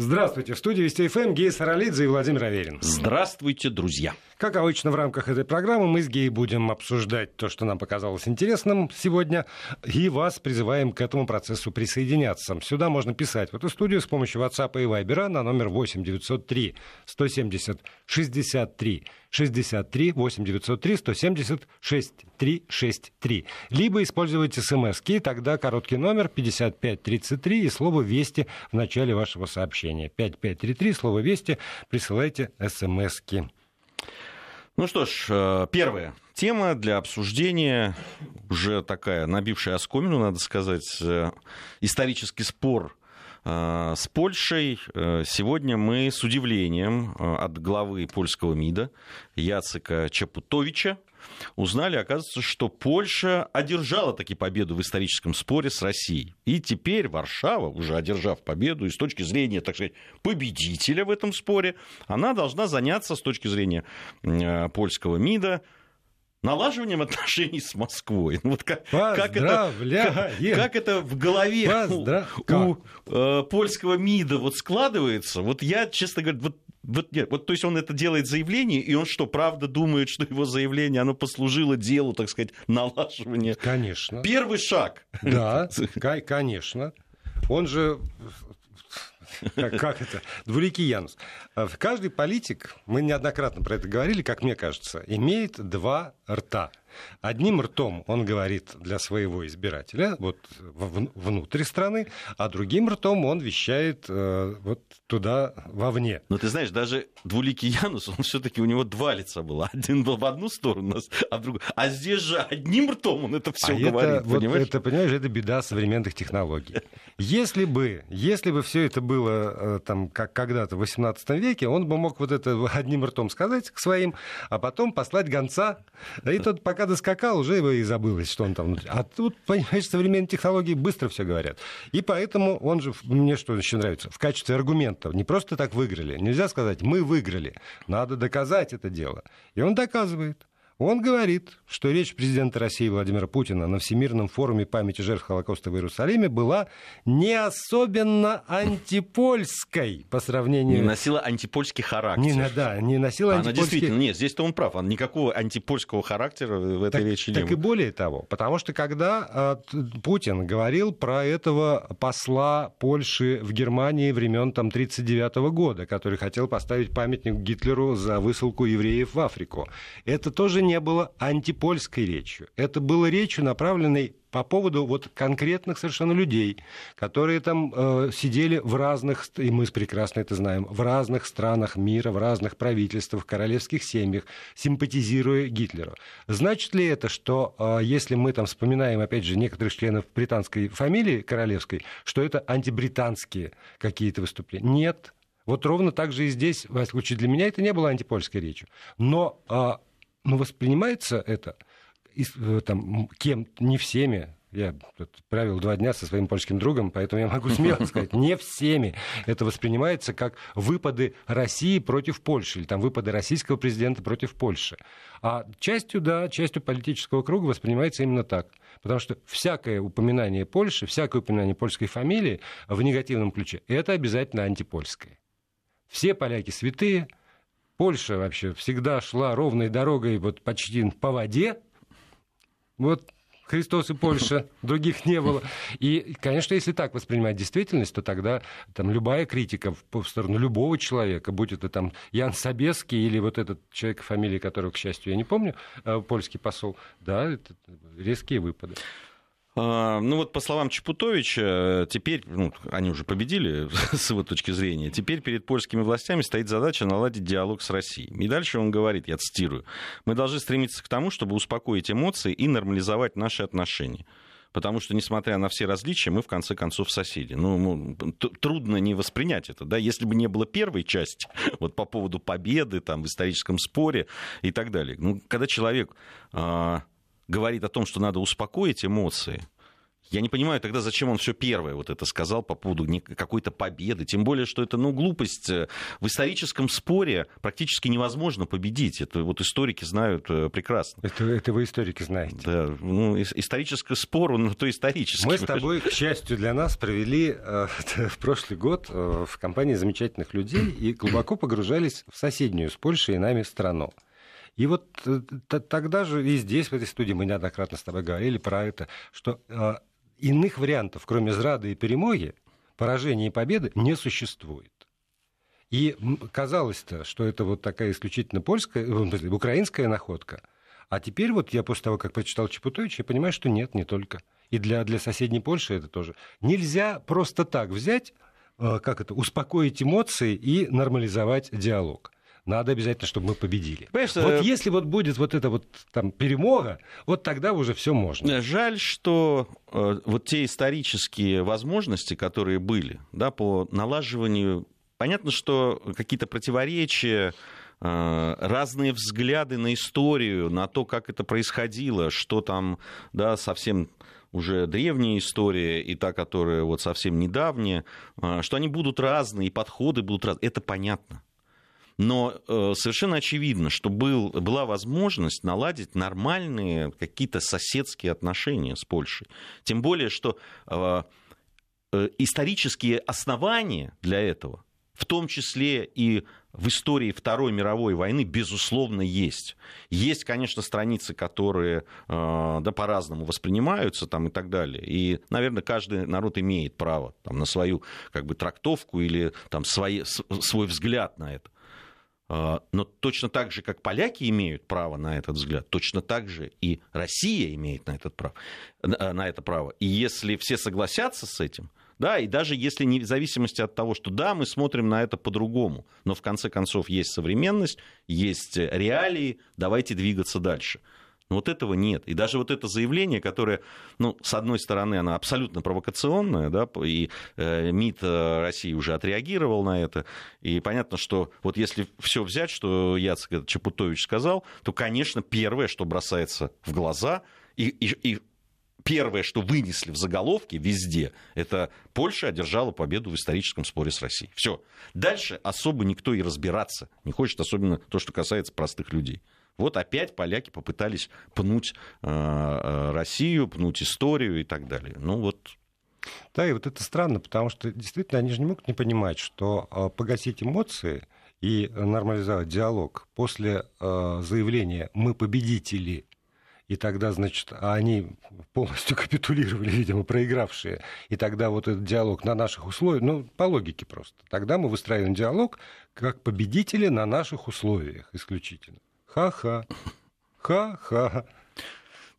Здравствуйте. В студии Вести ФМ Гея Саралидзе и Владимир Аверин. Здравствуйте, друзья. Как обычно, в рамках этой программы мы с Геей будем обсуждать то, что нам показалось интересным сегодня, и вас призываем к этому процессу присоединяться. Сюда можно писать в эту студию с помощью WhatsApp и Viber на номер 8 903 170 63 63 8 903 170 6363. Либо используйте смс тогда короткий номер 5533 и слово «Вести» в начале вашего сообщения. 5533, слово «Вести», присылайте смс -ки. Ну что ж, э, первая тема для обсуждения, уже такая набившая оскомину, надо сказать, э, исторический спор с Польшей. Сегодня мы с удивлением от главы польского МИДа Яцека Чапутовича узнали, оказывается, что Польша одержала таки победу в историческом споре с Россией. И теперь Варшава, уже одержав победу, и с точки зрения, так сказать, победителя в этом споре, она должна заняться с точки зрения э, польского МИДа налаживанием отношений с Москвой. Ну, вот как, как, это, как, как это в голове Поздрав... у, у э, польского МИДа вот складывается, вот я, честно говоря, вот вот нет, вот то есть он это делает заявление, и он что, правда думает, что его заявление, оно послужило делу, так сказать, налаживания? Конечно. Первый шаг. Да, конечно. Он же как, как это? Двуликий Янус. Каждый политик, мы неоднократно про это говорили, как мне кажется, имеет два рта. Одним ртом он говорит для своего избирателя, вот внутри страны, а другим ртом он вещает э, вот туда, вовне. Но ты знаешь, даже двуликий Янус, он все-таки у него два лица было. Один был в одну сторону, а в другую. А здесь же одним ртом он это все а говорит. Это, понимаешь? Вот это, понимаешь, это беда современных технологий. Если бы, если бы все это было э, там, как когда-то в XVIII веке, он бы мог вот это одним ртом сказать к своим, а потом послать гонца. И тот пока доскакал, уже его и забылось, что он там внутри. А тут, понимаешь, современные технологии быстро все говорят. И поэтому он же, мне что еще нравится, в качестве аргумента, не просто так выиграли. Нельзя сказать, мы выиграли. Надо доказать это дело. И он доказывает. Он говорит, что речь президента России Владимира Путина на Всемирном форуме памяти жертв Холокоста в Иерусалиме была не особенно антипольской по сравнению... Не носила антипольский характер. Не, да, не носила Она антипольский... действительно, нет, здесь-то он прав, никакого антипольского характера в этой так, речи так не было. Так и более того, потому что когда а, Путин говорил про этого посла Польши в Германии времен там 1939 года, который хотел поставить памятник Гитлеру за высылку евреев в Африку, это тоже не было антипольской речью. Это было речью, направленной по поводу вот конкретных совершенно людей, которые там э, сидели в разных, и мы прекрасно это знаем, в разных странах мира, в разных правительствах, королевских семьях, симпатизируя Гитлеру. Значит ли это, что э, если мы там вспоминаем, опять же, некоторых членов британской фамилии королевской, что это антибританские какие-то выступления? Нет. Вот ровно так же и здесь, в случае для меня это не было антипольской речью. Но э, но воспринимается это э, там, кем, не всеми, я тут провел два дня со своим польским другом, поэтому я могу смело сказать, не всеми это воспринимается как выпады России против Польши, или там выпады российского президента против Польши. А частью, да, частью политического круга воспринимается именно так. Потому что всякое упоминание Польши, всякое упоминание польской фамилии в негативном ключе, это обязательно антипольское. Все поляки святые, Польша вообще всегда шла ровной дорогой вот почти по воде. Вот Христос и Польша, других не было. И, конечно, если так воспринимать действительность, то тогда там любая критика в сторону любого человека, будь это там Ян Собеский или вот этот человек, фамилии которого, к счастью, я не помню, э, польский посол, да, это резкие выпады. А, ну вот по словам Чепутовича, теперь, ну, они уже победили с его точки зрения, теперь перед польскими властями стоит задача наладить диалог с Россией. И дальше он говорит, я цитирую, мы должны стремиться к тому, чтобы успокоить эмоции и нормализовать наши отношения. Потому что, несмотря на все различия, мы в конце концов соседи. Ну, трудно не воспринять это, да, если бы не было первой части, вот по поводу победы там, в историческом споре и так далее. Ну, когда человек а, говорит о том, что надо успокоить эмоции, Я не понимаю тогда, зачем он все первое вот это сказал по поводу какой-то победы. Тем более, что это, ну, глупость. В историческом споре практически невозможно победить. Это вот историки знают э, прекрасно. Это, это вы историки знаете. Да, ну, исторический спор, он то исторический. Мы с тобой, к счастью для нас, провели э, в прошлый год э, в компании замечательных людей и глубоко погружались в соседнюю с Польшей и нами страну. И вот э, тогда же и здесь, в этой студии, мы неоднократно с тобой говорили про это, что э, иных вариантов, кроме зрады и перемоги, поражения и победы, не существует. И казалось-то, что это вот такая исключительно польская, э, украинская находка. А теперь вот я после того, как прочитал Чепутовича, я понимаю, что нет, не только. И для, для соседней Польши это тоже. Нельзя просто так взять, э, как это, успокоить эмоции и нормализовать диалог надо обязательно, чтобы мы победили. Понимаешь, вот э... если вот будет вот эта вот там перемога, вот тогда уже все можно. Жаль, что э, вот те исторические возможности, которые были, да, по налаживанию, понятно, что какие-то противоречия, э, разные взгляды на историю, на то, как это происходило, что там, да, совсем уже древняя история и та, которая вот совсем недавняя, э, что они будут разные, и подходы будут разные, это понятно. Но э, совершенно очевидно, что был, была возможность наладить нормальные какие-то соседские отношения с Польшей. Тем более, что э, э, исторические основания для этого, в том числе и в истории Второй мировой войны, безусловно, есть. Есть, конечно, страницы, которые э, да, по-разному воспринимаются там, и так далее. И, наверное, каждый народ имеет право там, на свою как бы, трактовку или там, свои, свой взгляд на это. А, но точно так же, как поляки имеют право на этот взгляд, точно так же и Россия имеет на, этот прав, на это право. И если все согласятся с этим, да, и даже если не в зависимости от того, что да, мы смотрим на это по-другому, но в конце концов есть современность, есть реалии, давайте двигаться дальше. Но вот этого нет. И даже вот это заявление, которое, ну, с одной стороны, оно абсолютно провокационное, да, и э, МИД э, России уже отреагировал на это, и понятно, что вот если все взять, что Яцек Чапутович сказал, то, конечно, первое, что бросается в глаза, и, и, и первое, что вынесли в заголовке везде, это Польша одержала победу в историческом споре с Россией. Все. Дальше особо никто и разбираться не хочет, особенно то, что касается простых людей. Вот опять поляки попытались пнуть э, э, Россию, пнуть историю и так далее. Ну вот да, и вот это странно, потому что действительно они же не могут не понимать, что э, погасить эмоции и нормализовать диалог после заявления «мы победители», и тогда, значит, они полностью капитулировали, видимо, проигравшие, и тогда вот этот диалог на наших условиях, ну, по логике просто, тогда мы выстраиваем диалог как победители на наших условиях исключительно. Ха-ха. Ха-ха.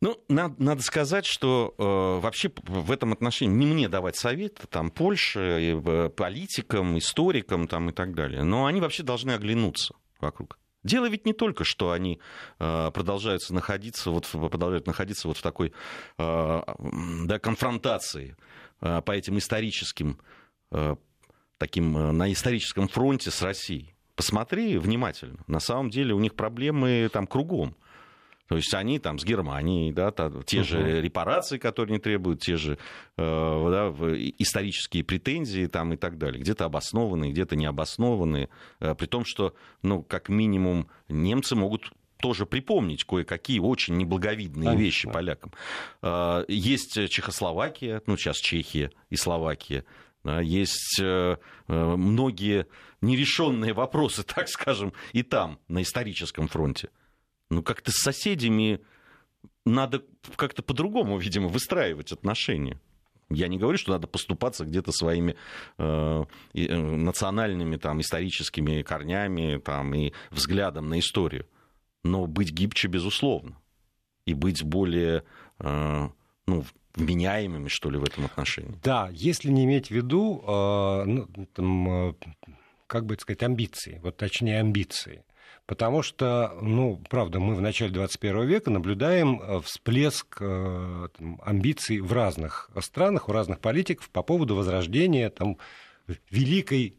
Ну, надо, надо сказать, что э, вообще в этом отношении не мне давать совет, там, Польше, э, политикам, историкам там, и так далее, но они вообще должны оглянуться вокруг. Дело ведь не только, что они э, продолжаются находиться, вот, продолжают находиться вот в такой э, да, конфронтации э, по этим историческим, э, таким, э, на историческом фронте с Россией. Посмотри внимательно. На самом деле у них проблемы там кругом. То есть они там с Германией, да, те же репарации, которые не требуют, те же э, да, исторические претензии там и так далее. Где-то обоснованные, где-то необоснованные. Э, при том, что, ну, как минимум, немцы могут тоже припомнить кое-какие очень неблаговидные Конечно. вещи полякам. Э, есть Чехословакия, ну, сейчас Чехия и Словакия. Есть э, э, многие нерешенные вопросы, так скажем, и там, на историческом фронте. Ну, как-то с соседями надо как-то по-другому, видимо, выстраивать отношения. Я не говорю, что надо поступаться где-то своими э, э, национальными там, историческими корнями там, и взглядом на историю. Но быть гибче, безусловно. И быть более э, ну, вменяемыми, что ли, в этом отношении. Да, если не иметь в виду, э, ну, там, э, как бы сказать, амбиции, вот точнее амбиции. Потому что, ну, правда, мы в начале 21 века наблюдаем э, всплеск э, там, амбиций в разных странах, у разных политиков по поводу возрождения там, великой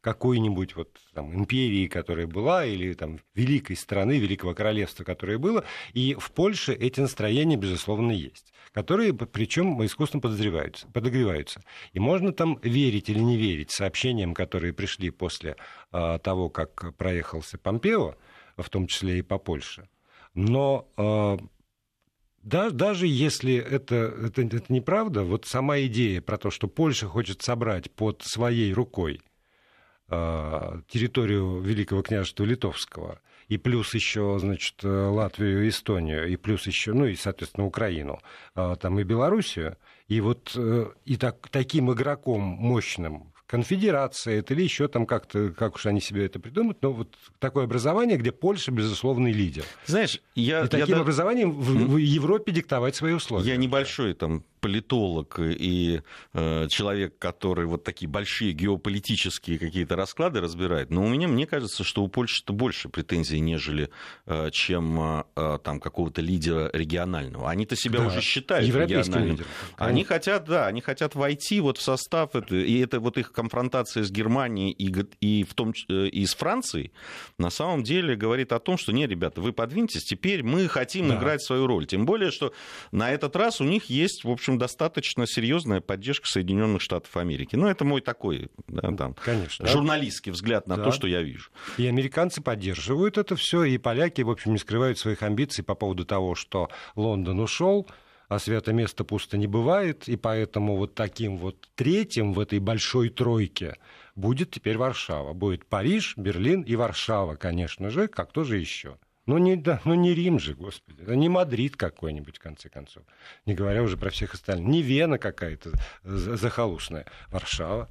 какой-нибудь вот там империи, которая была, или там великой страны, великого королевства, которое было. И в Польше эти настроения, безусловно, есть которые, причем искусственно подозреваются, подогреваются. И можно там верить или не верить сообщениям, которые пришли после а, того, как проехался Помпео, в том числе и по Польше. Но а, да, даже если это, это, это неправда, вот сама идея про то, что Польша хочет собрать под своей рукой э, территорию Великого княжества Литовского, и плюс еще, значит, Латвию, Эстонию, и плюс еще, ну и, соответственно, Украину, э, там и Белоруссию, и вот э, и так, таким игроком мощным конфедерация это или еще там как-то, как уж они себе это придумают, но вот такое образование, где Польша безусловный лидер. Знаешь, я... И таким я... образованием в, в Европе диктовать свои условия. Я небольшой там политолог и э, человек, который вот такие большие геополитические какие-то расклады разбирает, но у меня, мне кажется, что у Польши-то больше претензий, нежели э, чем э, там какого-то лидера регионального. Они-то себя да. уже считают региональным. Лидер, они хотят, да, они хотят войти вот в состав, это, и это вот их конфронтация с Германией и, и, в том, э, и с Францией на самом деле говорит о том, что не, ребята, вы подвиньтесь, теперь мы хотим да. играть свою роль. Тем более, что на этот раз у них есть, в общем, достаточно серьезная поддержка Соединенных Штатов Америки. Ну, это мой такой да, там, Конечно, журналистский да. взгляд на да. то, что я вижу. И американцы поддерживают это все, и поляки, в общем, не скрывают своих амбиций по поводу того, что Лондон ушел, а свято место пусто не бывает, и поэтому вот таким вот третьим в этой большой тройке будет теперь Варшава. Будет Париж, Берлин и Варшава, конечно же, как тоже еще. Ну не, да, ну не Рим же, господи, не Мадрид какой-нибудь, в конце концов. Не говоря уже про всех остальных. Не Вена какая-то захолустная, Варшава.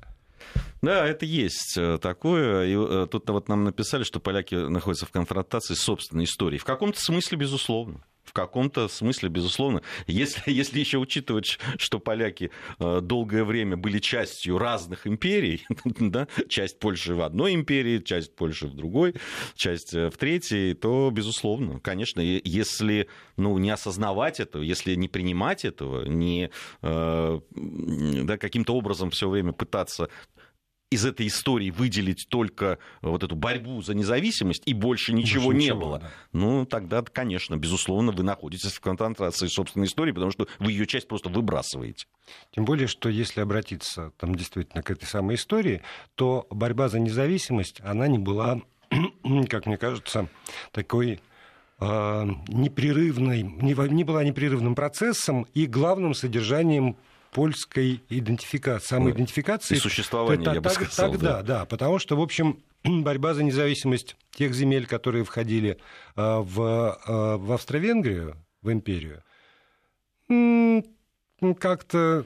Да, это есть э, такое. И э, тут вот нам написали, что поляки находятся в конфронтации с собственной историей. В каком-то смысле, безусловно каком-то смысле, безусловно. Если, если еще учитывать, что поляки э, долгое время были частью разных империй, да, часть Польши в одной империи, часть Польши в другой, часть э, в третьей, то, безусловно, конечно, если ну, не осознавать этого, если не принимать этого, не э, да, каким-то образом все время пытаться из этой истории выделить только вот эту борьбу за независимость и больше ничего больше не ничего, было, да. ну тогда, конечно, безусловно, вы находитесь в концентрации собственной истории, потому что вы ее часть просто выбрасываете. Тем более, что если обратиться там действительно к этой самой истории, то борьба за независимость, она не была, как мне кажется, такой а, непрерывной, не была непрерывным процессом и главным содержанием польской идентификации, самоидентификации. И существования, я бы сказал. Тогда, да. да, потому что, в общем, борьба за независимость тех земель, которые входили а, в, а, в Австро-Венгрию, в империю, как-то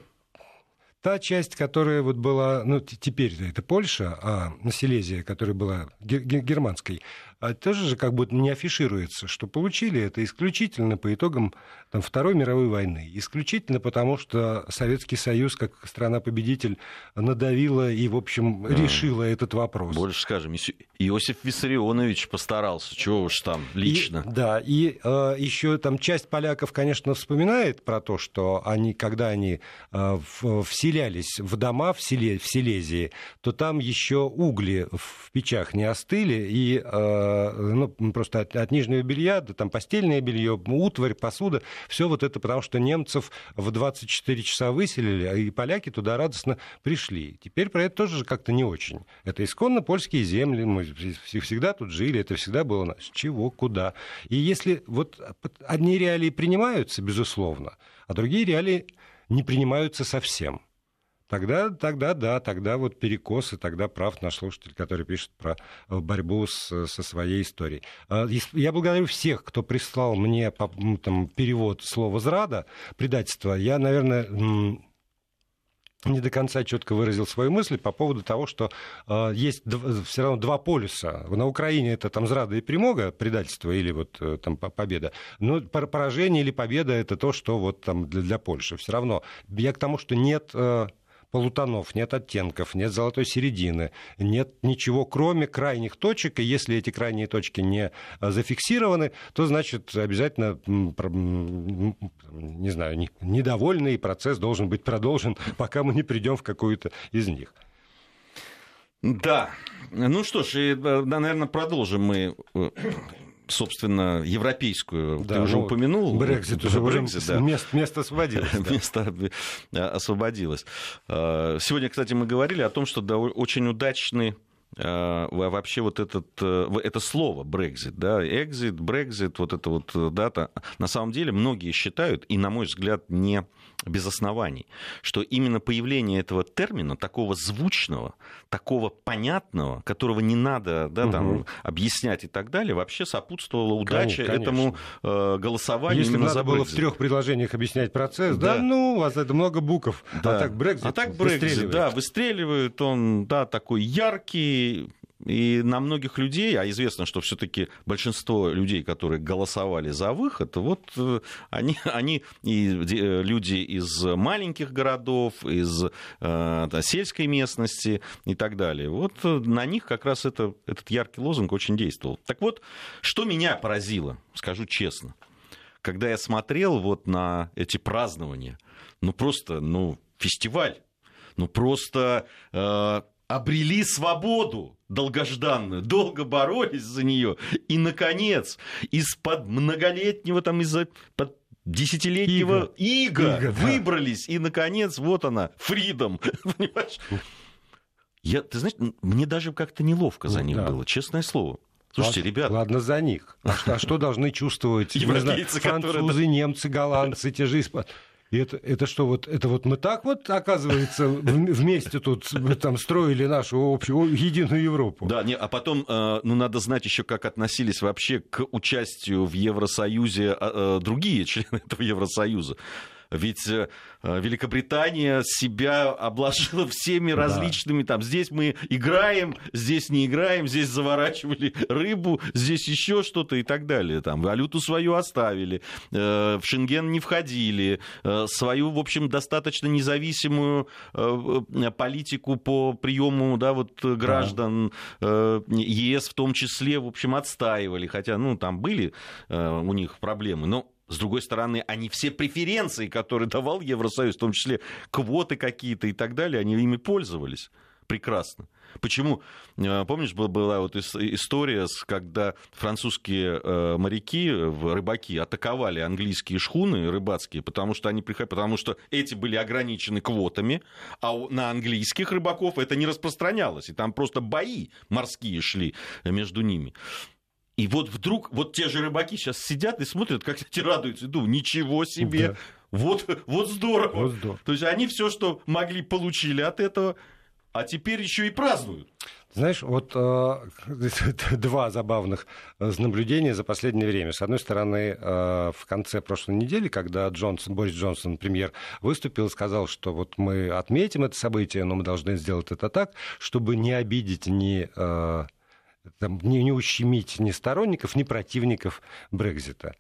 та часть, которая вот была, ну, теперь это Польша, а Силезия, которая была германской, а тоже же как будто не афишируется, что получили это исключительно по итогам там, Второй мировой войны. Исключительно потому, что Советский Союз, как страна-победитель, надавила и, в общем, решила а, этот вопрос. Больше скажем, Иосиф Виссарионович постарался, чего уж там лично. И, да, и э, еще там часть поляков, конечно, вспоминает про то, что они, когда они э, вселялись в дома в, Селе, в Силезии, то там еще угли в печах не остыли, и Э, ну, просто от, от нижнего белья, да, там постельное белье, утварь, посуда, все вот это потому, что немцев в 24 часа выселили, а и поляки туда радостно пришли. Теперь про это тоже как-то не очень. Это исконно польские земли, мы всегда тут жили, это всегда было нас. Чего, куда. И если вот одни реалии принимаются, безусловно, а другие реалии не принимаются совсем – Тогда, тогда, да, тогда вот перекос, и тогда прав наш слушатель, который пишет про э, борьбу с, со своей историей. А, я благодарю всех, кто прислал мне там, перевод слова «зрада», предательство. Я, наверное, не до конца четко выразил свою мысль по поводу того, что э, есть дв- все равно два полюса. На Украине это там зрада и примога, предательство или вот э, там победа. Но поражение или победа это то, что вот там для, для Польши. Все равно я к тому, что нет э, полутонов, нет оттенков, нет золотой середины, нет ничего, кроме крайних точек. И если эти крайние точки не э, зафиксированы, то, значит, обязательно, не знаю, недовольный процесс должен быть продолжен, пока мы не придем в какую-то из них. Да. Ну что ж, и, да, наверное, продолжим мы собственно, европейскую, да, ты уже ну, упомянул. Брекзит уже Брекзит, да. место, место освободилось. Да. Место освободилось. Сегодня, кстати, мы говорили о том, что очень удачный вообще вот этот, это слово Brexit, да, exit, Brexit, вот это вот дата, на самом деле многие считают, и, на мой взгляд, не без оснований, что именно появление этого термина, такого звучного, такого понятного, которого не надо да, там, угу. объяснять и так далее, вообще сопутствовала удача конечно, этому э, голосованию Если именно надо было в трех предложениях объяснять процесс, да, да. ну, у вас это много букв, а да. а так Брекзит А так Брекзит, да, выстреливает он, да, такой яркий, и на многих людей, а известно, что все-таки большинство людей, которые голосовали за выход, вот э, они, они и люди из маленьких городов, из э, сельской местности и так далее. Вот э, на них как раз это, этот яркий лозунг очень действовал. Так вот, что меня поразило, скажу честно, когда я смотрел вот на эти празднования, ну просто, ну, фестиваль, ну просто э, обрели свободу долгожданную, долго боролись за нее, и, наконец, из-под многолетнего, там, из-за под десятилетнего ига, ига, выбрались, да. и, наконец, вот она, фридом, понимаешь? Я, ты знаешь, мне даже как-то неловко за ну, них да. было, честное слово. Слушайте, ладно, ребят... Ладно за них. А что, а что должны чувствовать Европейцы, французы, которые... немцы, голландцы, те же испанцы? И это, это что, вот, это вот мы так вот, оказывается, вместе тут там строили нашу общую, единую Европу? Да, не, а потом, э, ну, надо знать еще, как относились вообще к участию в Евросоюзе а, э, другие члены этого Евросоюза. Ведь э, Великобритания себя обложила всеми различными, там, здесь мы играем, здесь не играем, здесь заворачивали рыбу, здесь еще что-то и так далее. Там, валюту свою оставили, э, в Шенген не входили, э, свою, в общем, достаточно независимую политику по приему да, вот, граждан да. ЕС в том числе, в общем, отстаивали, хотя, ну, там были у них проблемы, но с другой стороны, они все преференции, которые давал Евросоюз, в том числе квоты какие-то и так далее, они ими пользовались прекрасно. Почему? Э, помнишь, была вот история, когда французские э, моряки, рыбаки атаковали английские шхуны рыбацкие, потому что они потому что эти были ограничены квотами, а на английских рыбаков это не распространялось, и там просто бои морские шли между ними. И вот вдруг, вот те же рыбаки сейчас сидят и смотрят, как эти радуются, и думают, ничего себе, да. вот, вот здорово. Вот здорово. То есть они все, что могли, получили от этого, а теперь еще и празднуют. Знаешь, вот э, два забавных э, наблюдения за последнее время. С одной стороны, э, в конце прошлой недели, когда Джонсон, Борис Джонсон, премьер, выступил и сказал, что вот мы отметим это событие, но мы должны сделать это так, чтобы не обидеть ни э, там, не, не ущемить ни сторонников, ни противников Брекзита.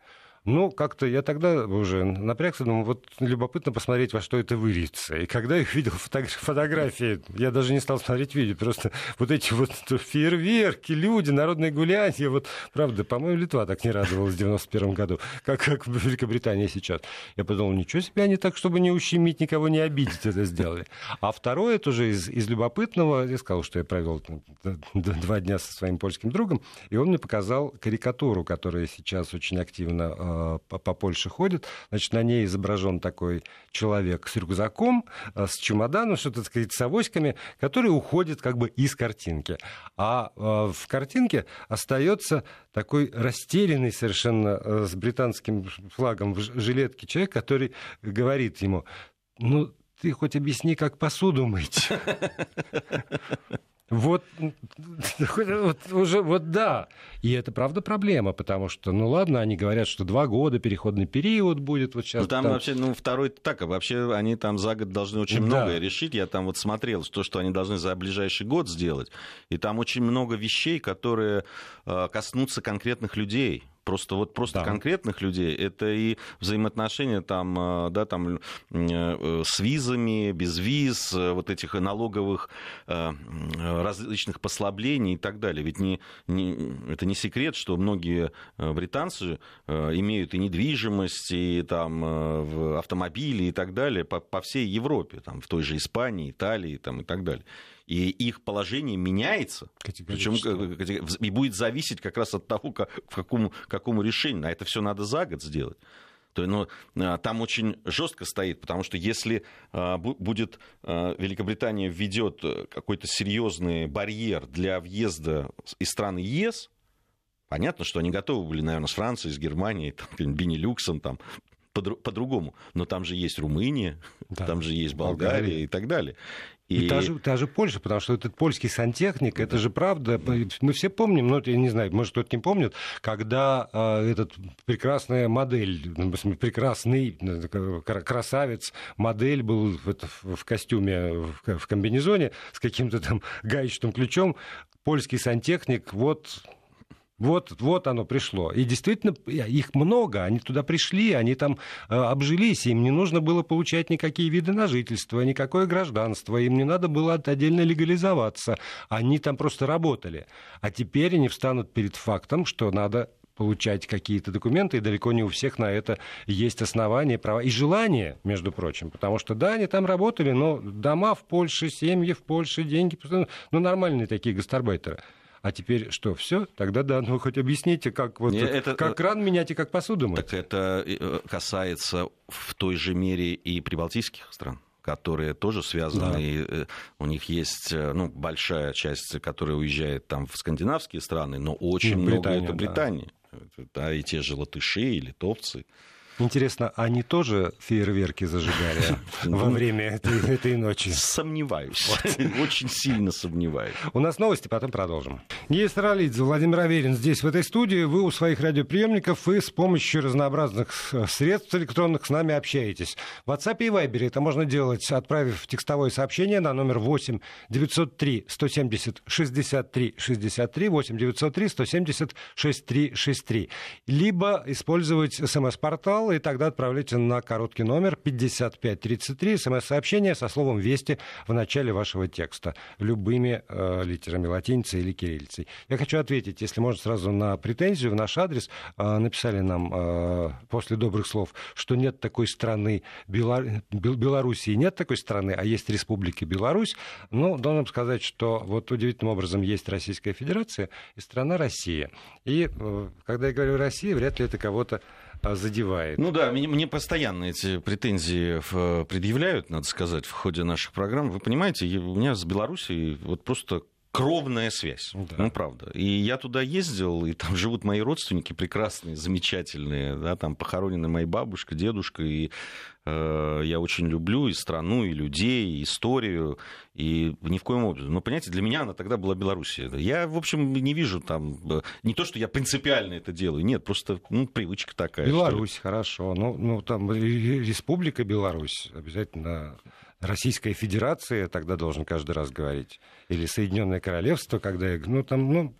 Ну, как-то я тогда уже напрягся, думаю, вот любопытно посмотреть, во что это выльется. И когда я видел фотографии, я даже не стал смотреть видео, просто вот эти вот фейерверки, люди, народные гуляния, вот, правда, по-моему, Литва так не радовалась в 91 году, как, как Великобритания сейчас. Я подумал, ничего себе, они так, чтобы не ущемить, никого не обидеть, это сделали. А второе тоже из, из любопытного, я сказал, что я провел два дня со своим польским другом, и он мне показал карикатуру, которая сейчас очень активно Э, по, по Польше ходит. Значит, на ней изображен такой человек с рюкзаком, э, с чемоданом, что-то, так сказать, с авоськами, который уходит как бы из картинки. А э, в картинке остается такой растерянный совершенно с британским флагом в жилетке человек, который говорит ему, ну, ты хоть объясни, как посуду мыть. Вот, вот уже вот да. И это правда проблема, потому что, ну ладно, они говорят, что два года переходный период будет вот сейчас. Ну там, там... вообще, ну второй так, а вообще они там за год должны очень да. многое решить. Я там вот смотрел, то, что они должны за ближайший год сделать, и там очень много вещей, которые э, коснутся конкретных людей просто вот просто да. конкретных людей, это и взаимоотношения там, э, да, там э, с визами, без виз, э, вот этих налоговых различных послаблений и так далее. Ведь не, не, это не секрет, что многие британцы имеют и недвижимость, и там автомобили и так далее по, по всей Европе, там, в той же Испании, Италии там, и так далее. И их положение меняется, причем и будет зависеть как раз от того, как, к какому, какому решению. А это все надо за год сделать то ну, а, там очень жестко стоит, потому что если а, будет а, Великобритания введет какой-то серьезный барьер для въезда из страны ЕС, понятно, что они готовы были, наверное, с Францией, с Германией, там, Бенилюксом, там, по-другому. Но там же есть Румыния, да, там же есть Болгария, Болгария и так далее. И, и та, же, та же Польша, потому что этот польский сантехник, да. это же правда, мы все помним, ну, я не знаю, может, кто-то не помнит, когда э, этот прекрасная модель, ну, прекрасный э, красавец, модель был в, это, в костюме, в, в комбинезоне с каким-то там гаечным ключом, польский сантехник, вот вот, вот оно пришло. И действительно, их много. Они туда пришли, они там э, обжились. Им не нужно было получать никакие виды на жительство, никакое гражданство. Им не надо было отдельно легализоваться. Они там просто работали. А теперь они встанут перед фактом, что надо получать какие-то документы, и далеко не у всех на это есть основания, права и желание, между прочим. Потому что, да, они там работали, но дома в Польше, семьи в Польше, деньги, ну, нормальные такие гастарбайтеры. А теперь что, все? Тогда да, ну хоть объясните, как, вот, это, как кран менять и как посуду мыть. Так это э, касается в той же мере и прибалтийских стран которые тоже связаны. Да. И э, у них есть э, ну, большая часть, которая уезжает там в скандинавские страны, но очень ну, много это Британия. Да. да, и те же латыши и литовцы. Интересно, они тоже фейерверки зажигали во время этой, ночи? Сомневаюсь. Очень сильно сомневаюсь. У нас новости, потом продолжим. Есть Ролидзе, Владимир Аверин здесь, в этой студии. Вы у своих радиоприемников и с помощью разнообразных средств электронных с нами общаетесь. В WhatsApp и Viber это можно делать, отправив текстовое сообщение на номер 8 903 170 63 63 8 903 170 63 63. Либо использовать смс-портал и тогда отправляйте на короткий номер 5533 смс-сообщение со словом «Вести» в начале вашего текста любыми э, литерами латиницей или кириллицей. Я хочу ответить, если можно, сразу на претензию в наш адрес. Э, написали нам э, после добрых слов, что нет такой страны, Белор... Белоруссии нет такой страны, а есть Республика Беларусь. Ну, должен сказать, что вот удивительным образом есть Российская Федерация и страна Россия. И э, когда я говорю Россия, вряд ли это кого-то задевает. Ну да, мне, мне постоянно эти претензии предъявляют, надо сказать, в ходе наших программ. Вы понимаете, у меня с Белоруссией вот просто кровная связь. Да. Ну, правда. И я туда ездил, и там живут мои родственники прекрасные, замечательные. Да, там похоронены моя бабушка, дедушка, и э, я очень люблю и страну, и людей, и историю, и ни в коем образе. Но, понимаете, для меня она тогда была Белоруссия. Я, в общем, не вижу там... Э, не то, что я принципиально это делаю, нет, просто ну, привычка такая. Беларусь, хорошо. Ну, ну, там Республика Беларусь обязательно Российская Федерация, тогда должен каждый раз говорить, или Соединенное Королевство, когда я, ну там, ну,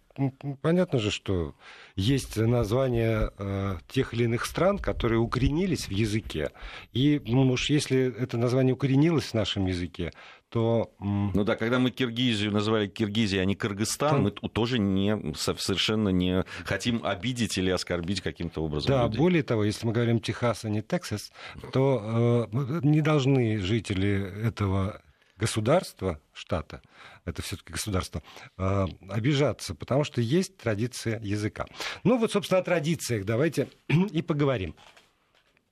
понятно же, что есть названия э, тех или иных стран, которые укоренились в языке. И, ну, уж если это название укоренилось в нашем языке, то... Ну да, когда мы Киргизию называли Киргизией, а не Кыргызстан, Там... мы тоже не, совершенно не хотим обидеть или оскорбить каким-то образом Да, людей. более того, если мы говорим Техас, а не Тексас, то э, не должны жители этого государства, штата, это все-таки государство, э, обижаться, потому что есть традиция языка. Ну вот, собственно, о традициях давайте и поговорим.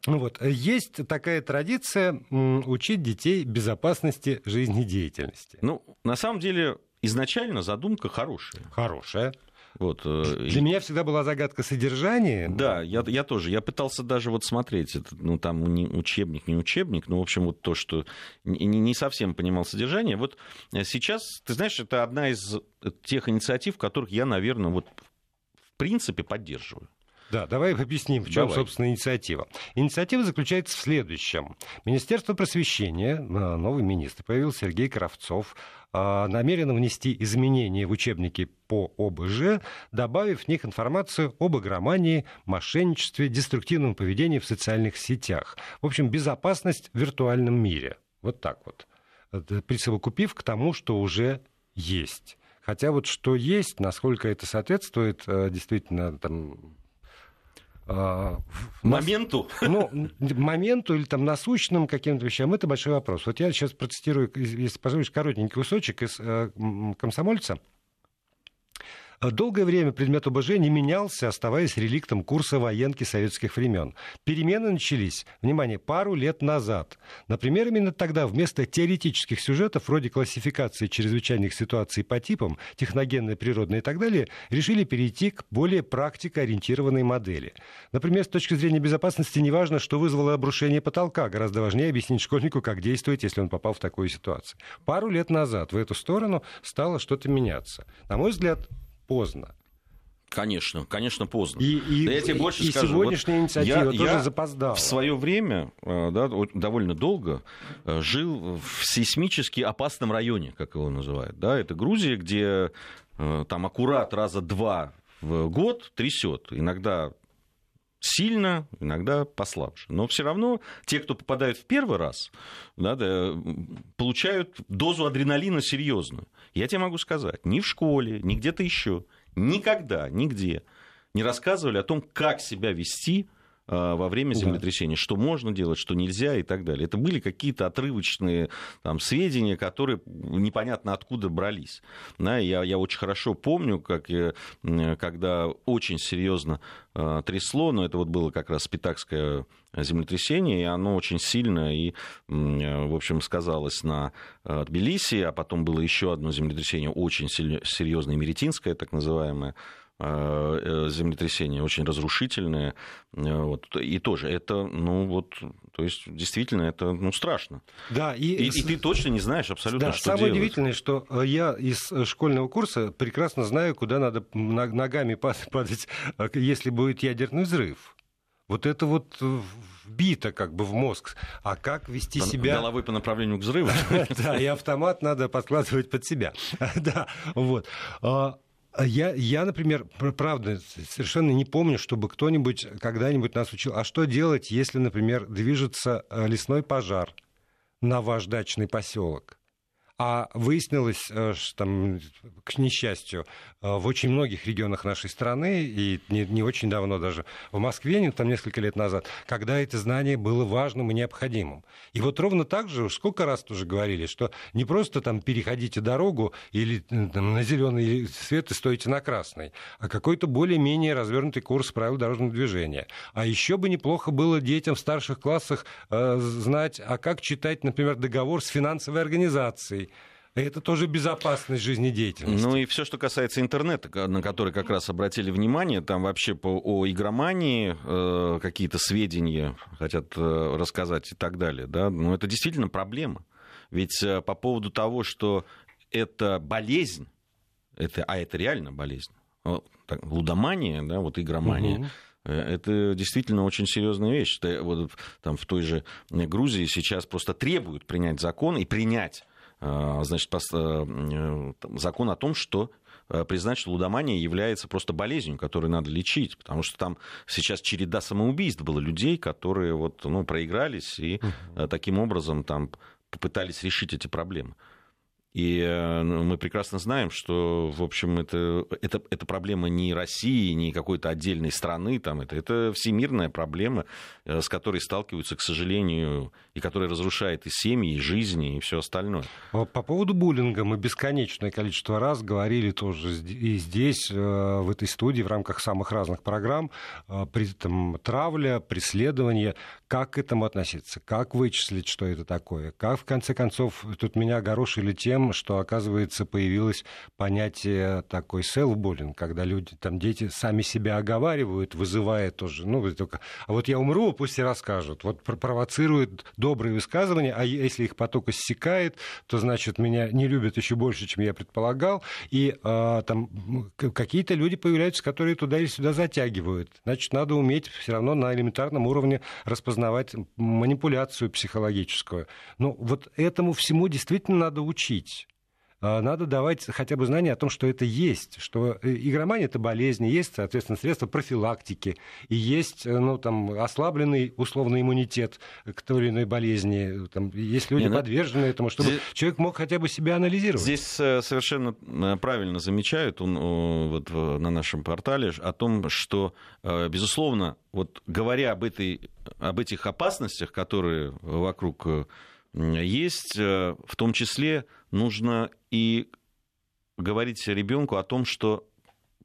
Ну вот, есть такая традиция учить детей безопасности жизнедеятельности. Ну, на самом деле, изначально задумка хорошая. Хорошая. Вот. Э, Для и... меня всегда была загадка содержания. Да, я, я тоже. Я пытался даже вот смотреть, это, ну там не учебник, не учебник, но в общем вот то, что не, не совсем понимал содержание. Вот э, сейчас, ты знаешь, это одна из тех инициатив, которых я, наверное, вот в принципе поддерживаю. Да, давай объясним, в чем, давай. собственно, инициатива. Инициатива заключается в следующем. Министерство просвещения, э, новый министр, появился Сергей Кравцов, э, намерено внести изменения в учебники по ОБЖ, добавив в них информацию об игромании, мошенничестве, деструктивном поведении в социальных сетях. В общем, безопасность в виртуальном мире. Вот так вот. Присовокупив к тому, что уже есть. Хотя вот что есть, насколько это соответствует э, действительно там, моменту? Ну, моменту или там насущным каким-то вещам, это большой вопрос. Вот я сейчас процитирую, если позволишь, коротенький кусочек из «Комсомольца». Долгое время предмет не менялся, оставаясь реликтом курса военки советских времен. Перемены начались, внимание, пару лет назад. Например, именно тогда вместо теоретических сюжетов, вроде классификации чрезвычайных ситуаций по типам, техногенной, природной и так далее, решили перейти к более практикоориентированной модели. Например, с точки зрения безопасности не важно, что вызвало обрушение потолка. Гораздо важнее объяснить школьнику, как действовать, если он попал в такую ситуацию. Пару лет назад в эту сторону стало что-то меняться. На мой взгляд, поздно. Конечно, конечно, поздно. И, и, да я тебе больше и скажу. сегодняшняя вот инициатива я, тоже я запоздала. В свое время, э, да, довольно долго, э, жил в сейсмически опасном районе, как его называют. Да, это Грузия, где э, там аккурат раза два в год трясет. Иногда сильно, иногда послабже. Но все равно те, кто попадают в первый раз, да, получают дозу адреналина серьезную. Я тебе могу сказать, ни в школе, ни где-то еще, никогда, нигде не рассказывали о том, как себя вести во время землетрясения, да. что можно делать, что нельзя и так далее. Это были какие-то отрывочные там, сведения, которые непонятно откуда брались. Да, я, я очень хорошо помню, как, когда очень серьезно э, трясло, но это вот было как раз Спитакское землетрясение, и оно очень сильно и, в общем, сказалось на э, Тбилиси, а потом было еще одно землетрясение, очень серьезное, Меретинское, так называемое, Э, э, землетрясение очень разрушительное. Э, вот, и тоже это, ну вот, то есть действительно это ну, страшно. Да, и, и, и ты точно не знаешь абсолютно, да, что самое делать. удивительное, что я из школьного курса прекрасно знаю, куда надо ногами падать, если будет ядерный взрыв. Вот это вот вбито как бы в мозг. А как вести себя... Головой по направлению к взрыву. Да, и автомат надо подкладывать под себя. Да, вот. А, я, я, например, правда, совершенно не помню, чтобы кто-нибудь когда-нибудь нас учил. А что делать, если, например, движется э, лесной пожар на ваш дачный поселок? А выяснилось, э, что там, к несчастью, э, в очень многих регионах нашей страны, и не, не очень давно даже в Москве, там несколько лет назад, когда это знание было важным и необходимым. И вот ровно так же, сколько раз тоже говорили, что не просто там переходите дорогу или э, там, на зеленый свет и стоите на красный, а какой-то более-менее развернутый курс правил дорожного движения. А еще бы неплохо было детям в старших классах э, знать, а как читать, например, договор с финансовой организацией, это тоже безопасность жизнедеятельности. Ну и все, что касается интернета, на который как раз обратили внимание, там вообще по, о игромании э, какие-то сведения хотят э, рассказать и так далее. Да? Но это действительно проблема. Ведь э, по поводу того, что это болезнь, это, а это реально болезнь, так, лудомания, да, вот игромания, угу. Это действительно очень серьезная вещь. Вот, там, в той же Грузии сейчас просто требуют принять закон и принять значит, э, закон о том, что э, признать, что лудомания является просто болезнью, которую надо лечить, потому что там сейчас череда самоубийств было людей, которые вот, ну, проигрались и таким образом там попытались решить эти проблемы. И э, ну, мы прекрасно знаем, что, в общем, это, это, это проблема не России, не какой-то отдельной страны, там, это, это всемирная проблема, э, с которой сталкиваются, к сожалению, и которая разрушает и семьи, и жизни, и все остальное. По поводу буллинга мы бесконечное количество раз говорили тоже и здесь, э, в этой студии, в рамках самых разных программ, при там, травля, преследование, как к этому относиться, как вычислить, что это такое, как, в конце концов, тут меня огорошили тем, что, оказывается, появилось понятие такой селф-буллинг, когда люди, там, дети сами себя оговаривают, вызывая тоже, ну, только, а вот я умру, пусть и расскажут. Вот провоцируют добрые высказывания, а если их поток иссякает, то, значит, меня не любят еще больше, чем я предполагал, и а, там какие-то люди появляются, которые туда или сюда затягивают. Значит, надо уметь все равно на элементарном уровне распознавать манипуляцию психологическую. Ну, вот этому всему действительно надо учить. а, надо давать хотя бы знания о том, что это есть, что э, игромания это болезнь, есть, соответственно, средства профилактики, и есть э, ну, там, ослабленный условный иммунитет к той или иной болезни, там, есть люди Не, ну, подвержены этому, чтобы здесь, человек мог хотя бы себя анализировать. Здесь э, совершенно правильно замечают он, вот, на нашем портале о том, что, безусловно, вот говоря об, этой, об этих опасностях, которые вокруг есть, в том числе нужно и говорить ребенку о том, что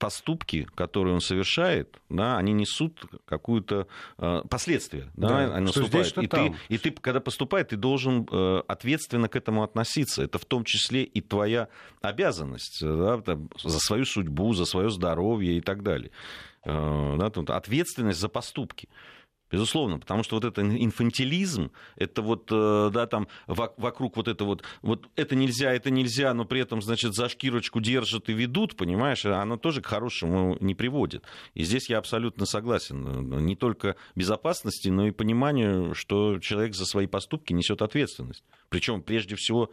поступки, которые он совершает, да, они несут какую-то э, последствия, да, да они что наступают. Здесь, что и, там. Ты, и ты, когда поступает, ты должен э, ответственно к этому относиться. Это в том числе и твоя обязанность да, там, за свою судьбу, за свое здоровье и так далее. Э, да, ответственность за поступки. Безусловно, потому что вот этот инфантилизм, это вот, э, да, там вокруг вот это вот, вот это нельзя, это нельзя, но при этом, значит, за шкирочку держат и ведут, понимаешь, оно тоже к хорошему не приводит. И здесь я абсолютно согласен. Не только безопасности, но и пониманию, что человек за свои поступки несет ответственность. Причем прежде всего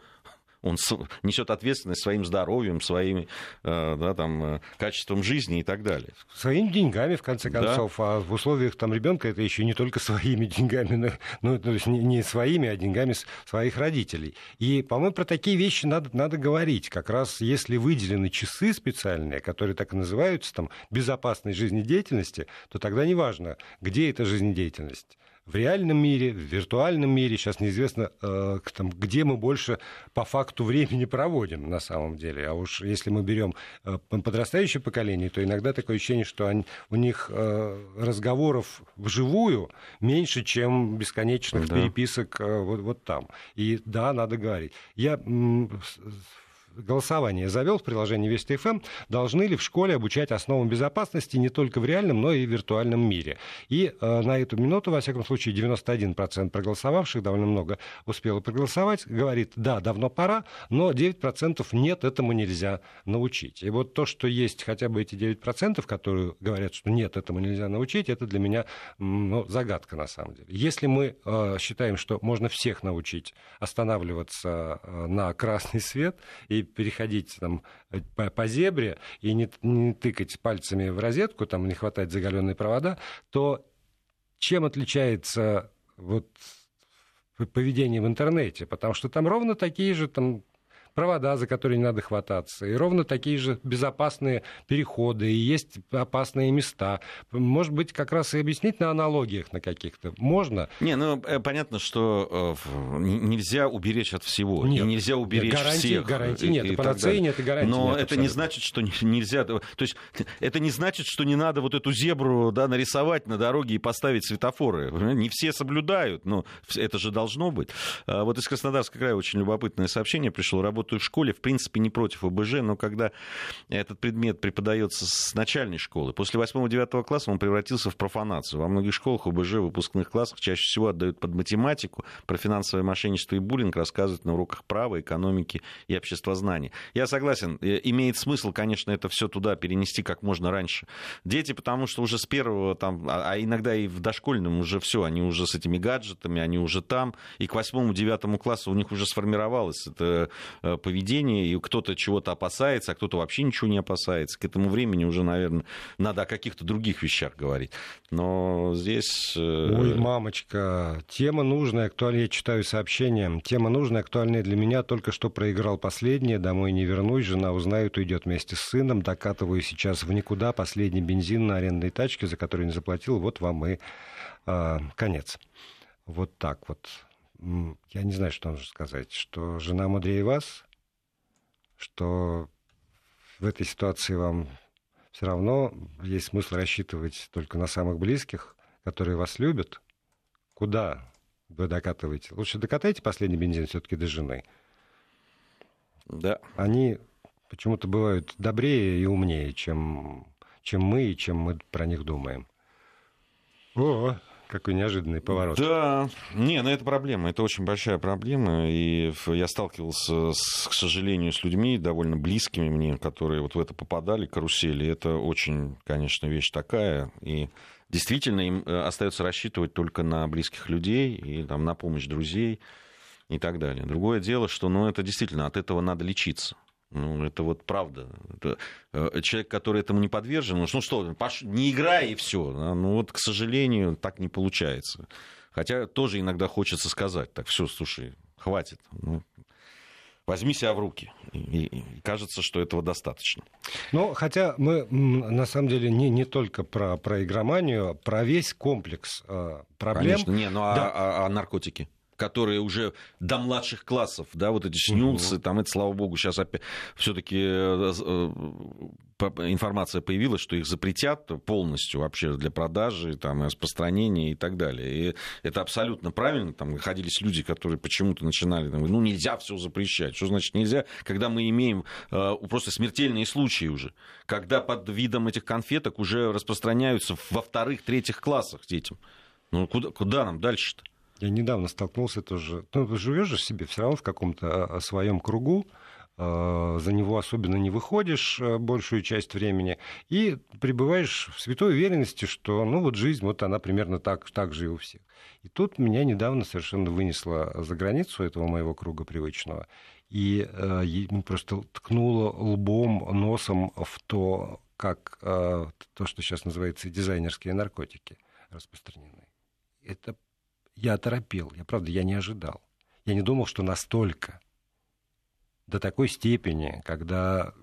он несет ответственность своим здоровьем, своим э, да, там, э, качеством жизни и так далее. Своими деньгами, в конце концов. Да. А в условиях там, ребенка это еще не только своими деньгами, но, ну, то есть не своими, а деньгами своих родителей. И, по-моему, про такие вещи надо, надо говорить. Как раз если выделены часы специальные, которые так и называются, там, безопасной жизнедеятельности, то тогда неважно, где эта жизнедеятельность в реальном мире, в виртуальном мире. Сейчас неизвестно, э, где мы больше по факту времени проводим на самом деле. А уж если мы берем э, подрастающее поколение, то иногда такое ощущение, что они, у них э, разговоров вживую меньше, чем бесконечных да. переписок вот, вот там. И да, надо говорить. Я голосование завел в приложении Вести ФМ, должны ли в школе обучать основам безопасности не только в реальном, но и в виртуальном мире. И э, на эту минуту, во всяком случае, 91% проголосовавших, довольно много успело проголосовать, говорит, да, давно пора, но 9% нет, этому нельзя научить. И вот то, что есть хотя бы эти 9%, которые говорят, что нет, этому нельзя научить, это для меня ну, загадка на самом деле. Если мы э, считаем, что можно всех научить останавливаться э, на красный свет и переходить там, по, по зебре и не, не тыкать пальцами в розетку, там не хватать заголенные провода, то чем отличается вот поведение в интернете? Потому что там ровно такие же там провода, за которые не надо хвататься, и ровно такие же безопасные переходы, и есть опасные места. Может быть, как раз и объяснить на аналогиях на каких-то. Можно? Не, ну, э, понятно, что э, нельзя уберечь от всего. Нет, и нельзя уберечь гарантии, всех. Гарантии нет, и, и панацеи нет, и гарантии Но нет. Но это абсолютно. не значит, что нельзя... То есть это не значит, что не надо вот эту зебру да, нарисовать на дороге и поставить светофоры. Не все соблюдают, но это же должно быть. А вот из Краснодарского края очень любопытное сообщение пришло. Работа работаю в школе, в принципе, не против ОБЖ, но когда этот предмет преподается с начальной школы, после 8-9 класса он превратился в профанацию. Во многих школах ОБЖ в выпускных классах чаще всего отдают под математику, про финансовое мошенничество и буллинг рассказывают на уроках права, экономики и обществознания. Я согласен, э, имеет смысл, конечно, это все туда перенести как можно раньше. Дети, потому что уже с первого, там, а, а иногда и в дошкольном уже все, они уже с этими гаджетами, они уже там, и к 8-9 классу у них уже сформировалось это э, поведение, и кто-то чего-то опасается, а кто-то вообще ничего не опасается. К этому времени уже, наверное, надо о каких-то других вещах говорить. Но здесь... Э, Ой, мамочка, тема нужная, актуальная. Я читаю сообщения. Тема нужная, актуальная для меня. Только что проиграл последнее, домой не вернусь. Жена узнает, уйдет вместе с сыном. Докатываю сейчас в никуда. Последний бензин на арендной тачке, за которую не заплатил. Вот вам и э, конец. Вот так вот я не знаю, что нужно сказать, что жена мудрее вас, что в этой ситуации вам все равно есть смысл рассчитывать только на самых близких, которые вас любят. Куда вы докатываете? Лучше докатайте последний бензин все-таки до жены. Да. Они почему-то бывают добрее и умнее, чем, чем мы и чем мы про них думаем. О, какой неожиданный поворот. Да, не, ну это проблема, это очень большая проблема, и я сталкивался, с, к сожалению, с людьми довольно близкими мне, которые вот в это попадали, карусели, это очень, конечно, вещь такая, и действительно им э, остается рассчитывать только на близких людей и там, на помощь друзей и так далее. Другое дело, что ну, это действительно от этого надо лечиться. Ну, это вот правда. Это, э, человек, который этому не подвержен, ну что, пош... не играй и все. Ну вот, к сожалению, так не получается. Хотя тоже иногда хочется сказать, так, все, слушай, хватит. Ну, возьми себя в руки. И, кажется, что этого достаточно. Ну, хотя мы на самом деле не, не только про, про игроманию, а про весь комплекс э, проблем. Конечно, не, ну а, да. а, а наркотики? Которые уже до младших классов, да, вот эти снюсы, угу. там это, слава богу, сейчас опять все-таки э, э, информация появилась, что их запретят полностью вообще для продажи, там, распространения и так далее. И это абсолютно правильно. Там находились люди, которые почему-то начинали, там, ну, нельзя все запрещать. Что значит нельзя? Когда мы имеем э, просто смертельные случаи уже, когда под видом этих конфеток уже распространяются во вторых, третьих классах детям. Ну, куда, куда нам дальше-то? Я недавно столкнулся тоже. Ну, живешь же себе все равно в каком-то а, своем кругу, а, за него особенно не выходишь а, большую часть времени, и пребываешь в святой уверенности, что ну вот жизнь, вот она примерно так, так же и у всех. И тут меня недавно совершенно вынесло за границу этого моего круга привычного, и э, просто ткнуло лбом, носом в то, как э, то, что сейчас называется дизайнерские наркотики распространены. Это я оторопел. Я, правда, я не ожидал. Я не думал, что настолько, до такой степени, когда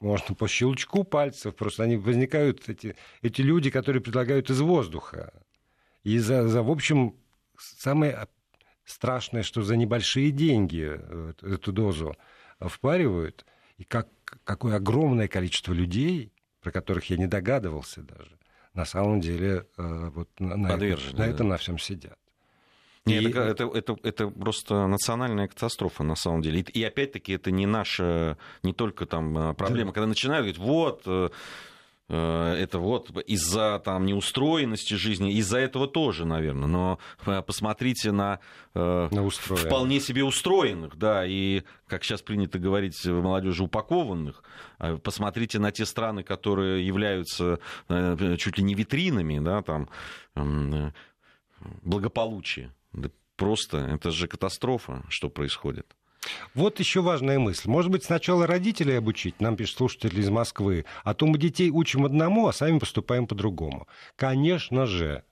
можно по щелчку пальцев, просто они возникают, эти, эти люди, которые предлагают из воздуха. И за, за, в общем, самое страшное, что за небольшие деньги э, эту дозу впаривают, и как, какое огромное количество людей, про которых я не догадывался даже, на самом деле э, вот на, на, это, на этом на всем сидят. Нет, и... это, это, это, просто национальная катастрофа на самом деле. И, и опять-таки это не наша, не только там а, проблема, да. когда начинают говорить, вот э, э, это вот из-за там неустроенности жизни, из-за этого тоже, наверное. Но э, посмотрите на, на вполне себе устроенных, да, и, как сейчас принято говорить молодежи, упакованных. Посмотрите на те страны, которые являются чуть ли не витринами, да, там благополучия. Да просто это же катастрофа, что происходит. Вот еще важная мысль. Может быть, сначала родителей обучить, нам пишут слушатели из Москвы, а то мы детей учим одному, а сами поступаем по-другому. Конечно же,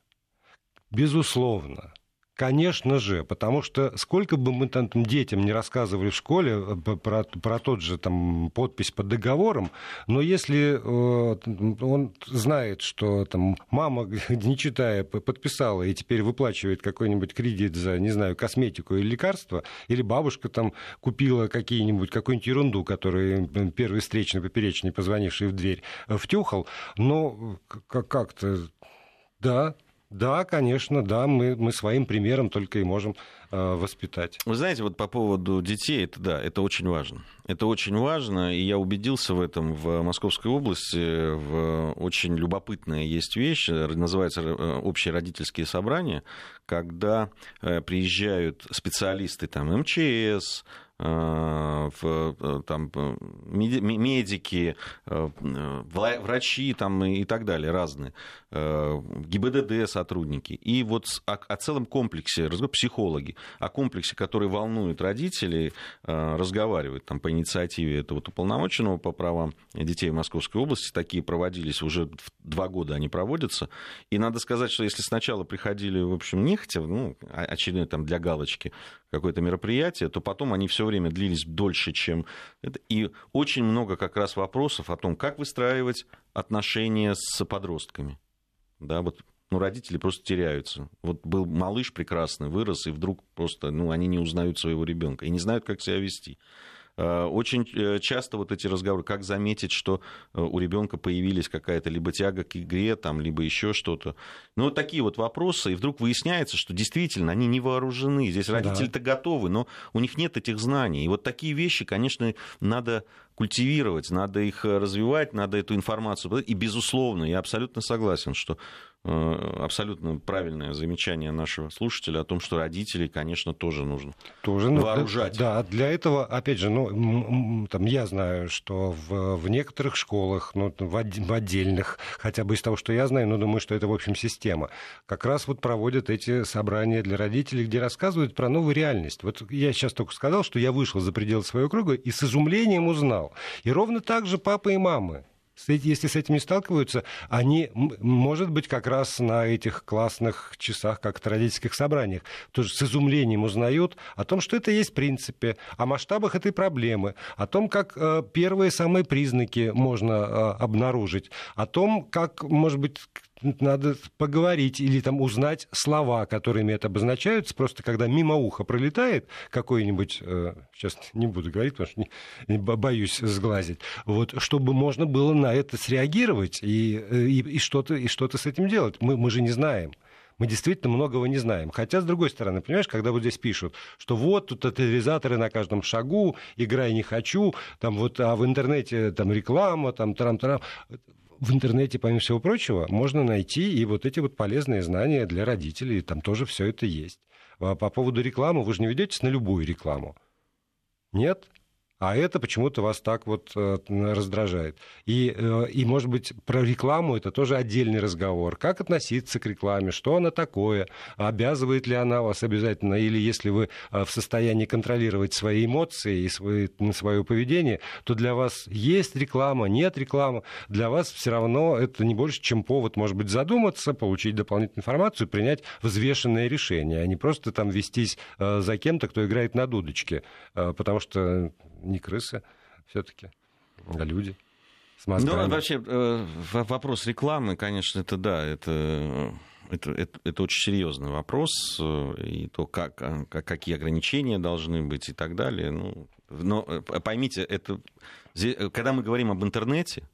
безусловно, Конечно же, потому что сколько бы мы там детям не рассказывали в школе э, про, про тот же там подпись под договором, но если э, он знает, что там мама, не читая, подписала и теперь выплачивает какой-нибудь кредит за, не знаю, косметику или лекарство, или бабушка там купила какие-нибудь, какую-нибудь ерунду, которую первый встречный, поперечный, позвонивший в дверь, э, втюхал, но как-то да, да, конечно, да, мы, мы своим примером только и можем э, воспитать. Вы знаете, вот по поводу детей, это да, это очень важно. Это очень важно, и я убедился в этом в Московской области. В очень любопытная есть вещь, называется э, общие родительские собрания, когда э, приезжают специалисты там МЧС, Э, в, там, медики, э, врачи там, и так далее, разные, э, ГИБДД сотрудники. И вот о, о целом комплексе, психологи, о комплексе, который волнует родителей, разговаривают там, по инициативе этого уполномоченного по правам детей Московской области. Такие проводились уже два года, они проводятся. И надо сказать, что если сначала приходили, в общем, нехотя, ну, очередное там для галочки какое-то мероприятие, то потом они все время длились дольше, чем это. И очень много как раз вопросов о том, как выстраивать отношения с подростками. Да, вот ну, родители просто теряются. Вот был малыш прекрасный, вырос, и вдруг просто, ну, они не узнают своего ребенка и не знают, как себя вести. Э, очень э, часто вот эти разговоры, как заметить, что э, у ребенка появились какая-то либо тяга к игре, там, либо еще что-то. Ну, вот такие вот вопросы, и вдруг выясняется, что действительно они не вооружены. Здесь родители-то да. готовы, но у них нет этих знаний. И вот такие вещи, конечно, надо культивировать, надо их развивать, надо эту информацию. И, безусловно, я абсолютно согласен, что абсолютно правильное замечание нашего слушателя о том, что родителей, конечно, тоже нужно тоже, вооружать. Да, для этого, опять же, ну, там, я знаю, что в, в некоторых школах, ну, в, в отдельных, хотя бы из того, что я знаю, но думаю, что это, в общем, система, как раз вот проводят эти собрания для родителей, где рассказывают про новую реальность. Вот я сейчас только сказал, что я вышел за пределы своего круга и с изумлением узнал. И ровно так же папа и мамы если с этим не сталкиваются, они, может быть, как раз на этих классных часах, как в родительских собраниях, тоже с изумлением узнают о том, что это есть в принципе, о масштабах этой проблемы, о том, как э, первые самые признаки можно э, обнаружить, о том, как, может быть, надо поговорить или там узнать слова, которыми это обозначаются, просто когда мимо уха пролетает какой-нибудь, э, сейчас не буду говорить, потому что не боюсь сглазить, вот, чтобы можно было на это среагировать и, э, и, и что-то и что с этим делать. Мы, мы же не знаем мы действительно многого не знаем. Хотя, с другой стороны, понимаешь, когда вот здесь пишут, что вот тут тотализаторы на каждом шагу, играй не хочу, там вот, а в интернете там реклама, там трам-трам в интернете, помимо всего прочего, можно найти и вот эти вот полезные знания для родителей. Там тоже все это есть. А по поводу рекламы, вы же не ведетесь на любую рекламу. Нет? А это почему-то вас так вот э, раздражает. И, э, и, может быть, про рекламу это тоже отдельный разговор. Как относиться к рекламе, что она такое, обязывает ли она вас обязательно, или если вы э, в состоянии контролировать свои эмоции и свои, свое поведение, то для вас есть реклама, нет рекламы. Для вас все равно это не больше, чем повод, может быть, задуматься, получить дополнительную информацию, принять взвешенное решение, а не просто там вестись за кем-то, кто играет на дудочке. Потому что не крысы все-таки, а люди. С мозгами. Ну, вообще, э, вопрос рекламы, конечно, это да, это это, это, это очень серьезный вопрос, э, и то, как, а, как, какие ограничения должны быть и так далее. Ну, но э, поймите, это, когда мы говорим об интернете,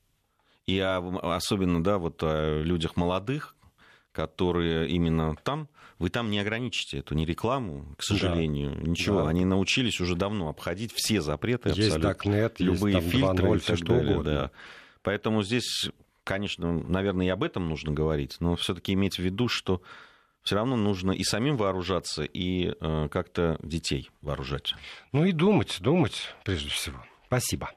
и о, особенно да, вот о людях молодых, которые именно там, вы там не ограничите эту ни рекламу, к сожалению, да. ничего. Да. Они научились уже давно обходить все запреты есть абсолютно. Darknet, любые есть, там, фильтры 2.0, и так что далее. Угодно. Да. Поэтому здесь, конечно, наверное, и об этом нужно говорить, но все-таки иметь в виду, что все равно нужно и самим вооружаться, и э, как-то детей вооружать. Ну и думать, думать прежде всего. Спасибо.